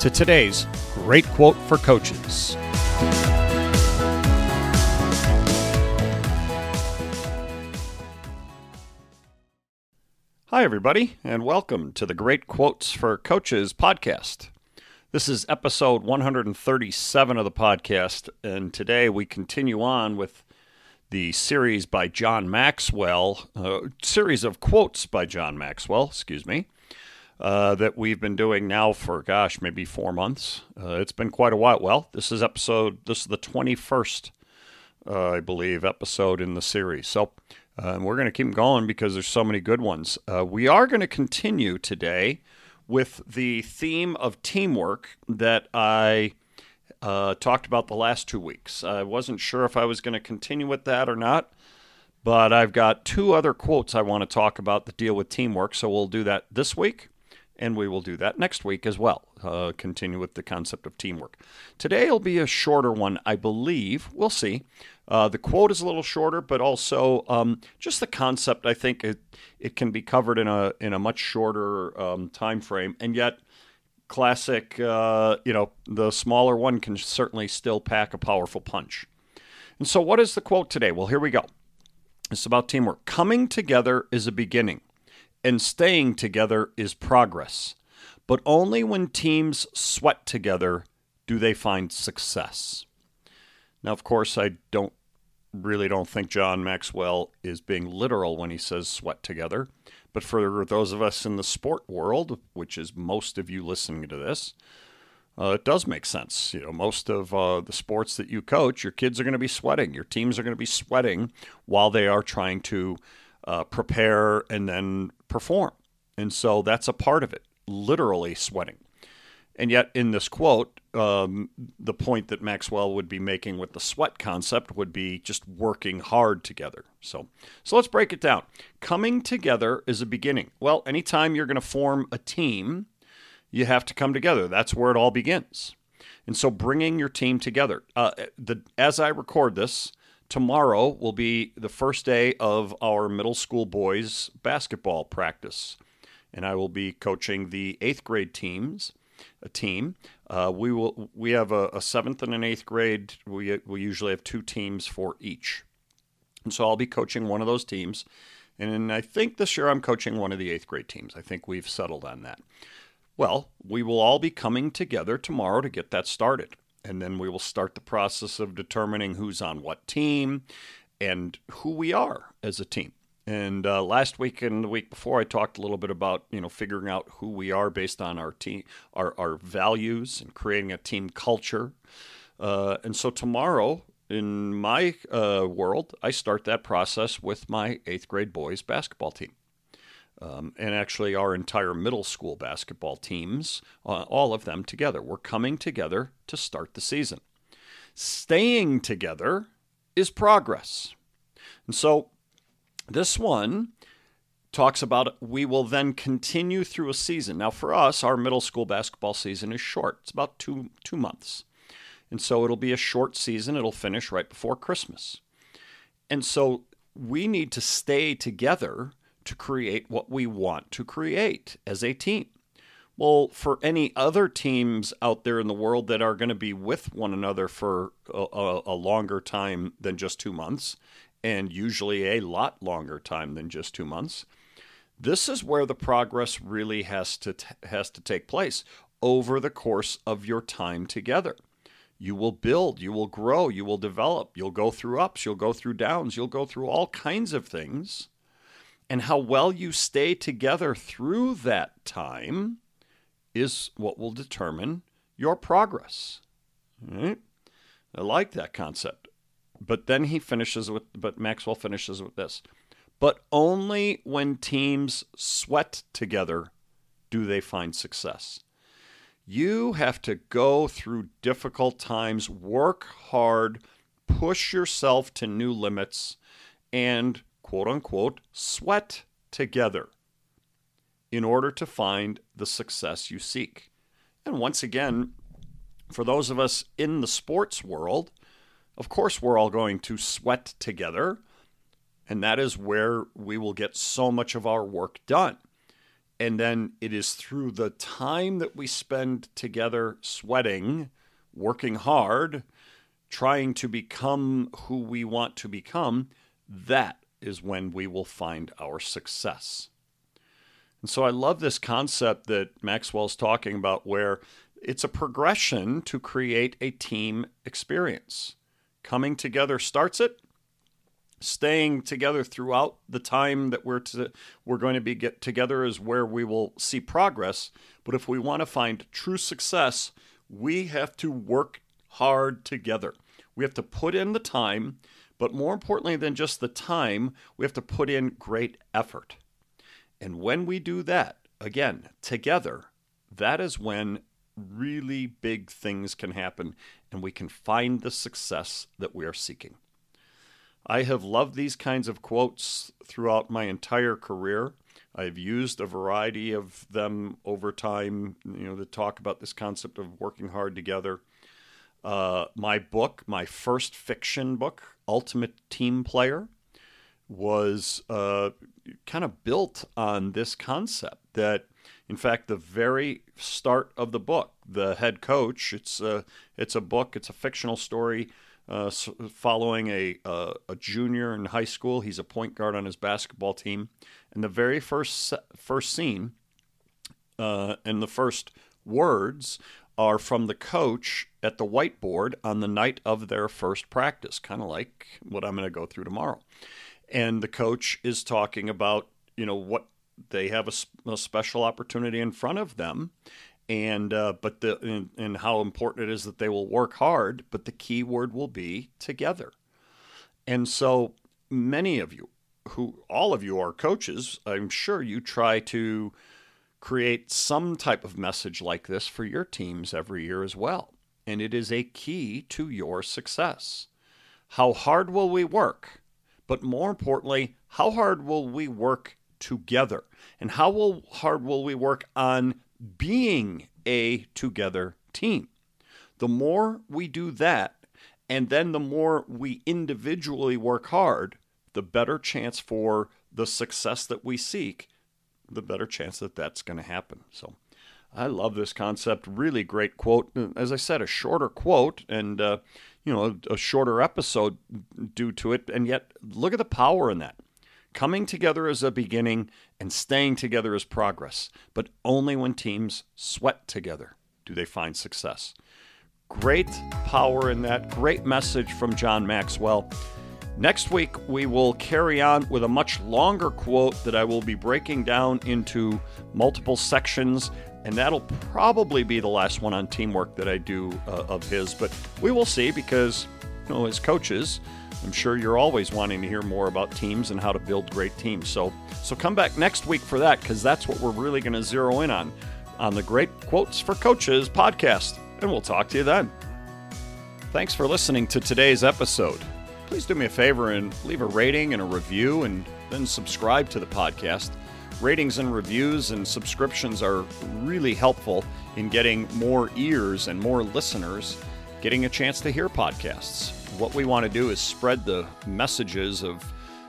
to today's great quote for coaches. Hi, everybody, and welcome to the Great Quotes for Coaches podcast. This is episode 137 of the podcast, and today we continue on with the series by John Maxwell, uh, series of quotes by John Maxwell, excuse me, uh, that we've been doing now for, gosh, maybe four months. Uh, it's been quite a while. Well, this is episode, this is the 21st, uh, I believe, episode in the series. So uh, we're going to keep going because there's so many good ones. Uh, we are going to continue today with the theme of teamwork that I uh, talked about the last two weeks. I wasn't sure if I was going to continue with that or not, but I've got two other quotes I want to talk about that deal with teamwork, so we'll do that this week and we will do that next week as well. Uh, continue with the concept of teamwork. Today will be a shorter one, I believe. We'll see. Uh, the quote is a little shorter, but also um, just the concept. I think it it can be covered in a in a much shorter um, time frame, and yet classic. Uh, you know, the smaller one can certainly still pack a powerful punch. And so, what is the quote today? Well, here we go. It's about teamwork. Coming together is a beginning and staying together is progress. But only when teams sweat together do they find success. Now, of course, I don't really don't think John Maxwell is being literal when he says sweat together. But for those of us in the sport world, which is most of you listening to this, uh, it does make sense. You know, most of uh, the sports that you coach, your kids are going to be sweating. Your teams are going to be sweating while they are trying to uh, prepare and then perform. And so that's a part of it, literally sweating. And yet, in this quote, um, the point that Maxwell would be making with the sweat concept would be just working hard together. So, so let's break it down. Coming together is a beginning. Well, anytime you're going to form a team, you have to come together. That's where it all begins. And so, bringing your team together. Uh, the, as I record this, tomorrow will be the first day of our middle school boys basketball practice, and I will be coaching the eighth grade teams. A team. Uh, we will. We have a, a, seventh and an eighth grade. We we usually have two teams for each, and so I'll be coaching one of those teams. And I think this year I'm coaching one of the eighth grade teams. I think we've settled on that. Well, we will all be coming together tomorrow to get that started and then we will start the process of determining who's on what team and who we are as a team. And uh, last week and the week before, I talked a little bit about you know figuring out who we are based on our team, our our values, and creating a team culture. Uh, and so tomorrow, in my uh, world, I start that process with my eighth grade boys basketball team um, and actually our entire middle school basketball teams, uh, all of them together. We're coming together to start the season. Staying together is progress. And so this one talks about we will then continue through a season. Now, for us, our middle school basketball season is short, it's about two, two months. And so it'll be a short season, it'll finish right before Christmas. And so we need to stay together to create what we want to create as a team. Well, for any other teams out there in the world that are going to be with one another for a, a, longer time than just two months, and usually a lot longer time than just two months, this is where the progress really has to t- has to take place over the course of your time together. You will build, you will grow, you will develop, you'll go through ups, you'll go through downs, you'll go through all kinds of things and how well you stay together through that time is what will determine your progress. Right? I like that concept. But then he finishes with, but Maxwell finishes with this. But only when teams sweat together do they find success. You have to go through difficult times, work hard, push yourself to new limits, and quote unquote, sweat together in order to find the success you seek. And once again, for those of us in the sports world, of course, we're all going to sweat together, and that is where we will get so much of our work done. And then it is through the time that we spend together sweating, working hard, trying to become who we want to become, that is when we will find our success. And so I love this concept that Maxwell's talking about where it's a progression to create a team experience. Coming together starts it. Staying together throughout the time that we're to, we're going to be get together is where we will see progress. But if we want to find true success, we have to work hard together. We have to put in the time, but more importantly than just the time, we have to put in great effort. And when we do that, again, together, that is when really big things can happen and we can find the success that we are seeking. I have loved these kinds of quotes throughout my entire career. I've used a variety of them over time, you know, to talk about this concept of working hard together. Uh, my book, my first fiction book, Ultimate Team Player, was uh, kind of built on this concept that in fact the very start of the book the head coach it's a it's a book it's a fictional story uh, following a, uh, a junior in high school. He's a point guard on his basketball team. And the very first first scene uh, and the first words are from the coach at the whiteboard on the night of their first practice kind of like what i'm going to go through tomorrow. And the coach is talking about you know what they have a, a special opportunity in front of them and uh, but the and, and how important it is that they will work hard but the key word will be together. And so many of you who all of you are coaches i'm sure you try to create some type of message like this for your teams every year as well and it is a key to your success how hard will we work but more importantly, how hard will we work together? And how will, hard will we work on being a together team? The more we do that, and then the more we individually work hard, the better chance for the success that we seek, the better chance that that's going to happen. So I love this concept. Really great quote. As I said, a shorter quote, and uh, you know, a, a shorter episode due to it. And yet, look at the power in that. Coming together as a beginning and staying together as progress. But only when teams sweat together do they find success. Great power in that. Great message from John Maxwell. Next week, we will carry on with a much longer quote that I will be breaking down into multiple sections and that'll probably be the last one on teamwork that I do uh, of his. But we will see because, you know, as coaches, I'm sure you're always wanting to hear more about teams and how to build great teams. So, so come back next week for that because that's what we're really going to zero in on on the Great Quotes for Coaches podcast. And we'll talk to you then. Thanks for listening to today's episode. Please do me a favor and leave a rating and a review and then subscribe to the podcast. Ratings and reviews and subscriptions are really helpful in getting more ears and more listeners getting a chance to hear podcasts. What we want to do is spread the messages of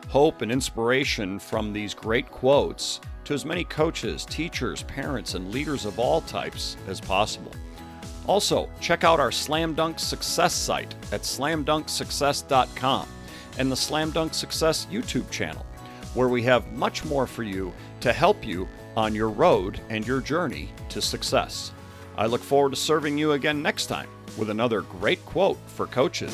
hope and inspiration from these great quotes to as many coaches, teachers, parents, and leaders of all types as possible. Also, check out our Slam Dunk Success site at slamdunksuccess.com and the Slam Dunk Success YouTube channel, where we have much more for you to help you on your road and your journey to success. I look forward to serving you again next time with another great quote for coaches.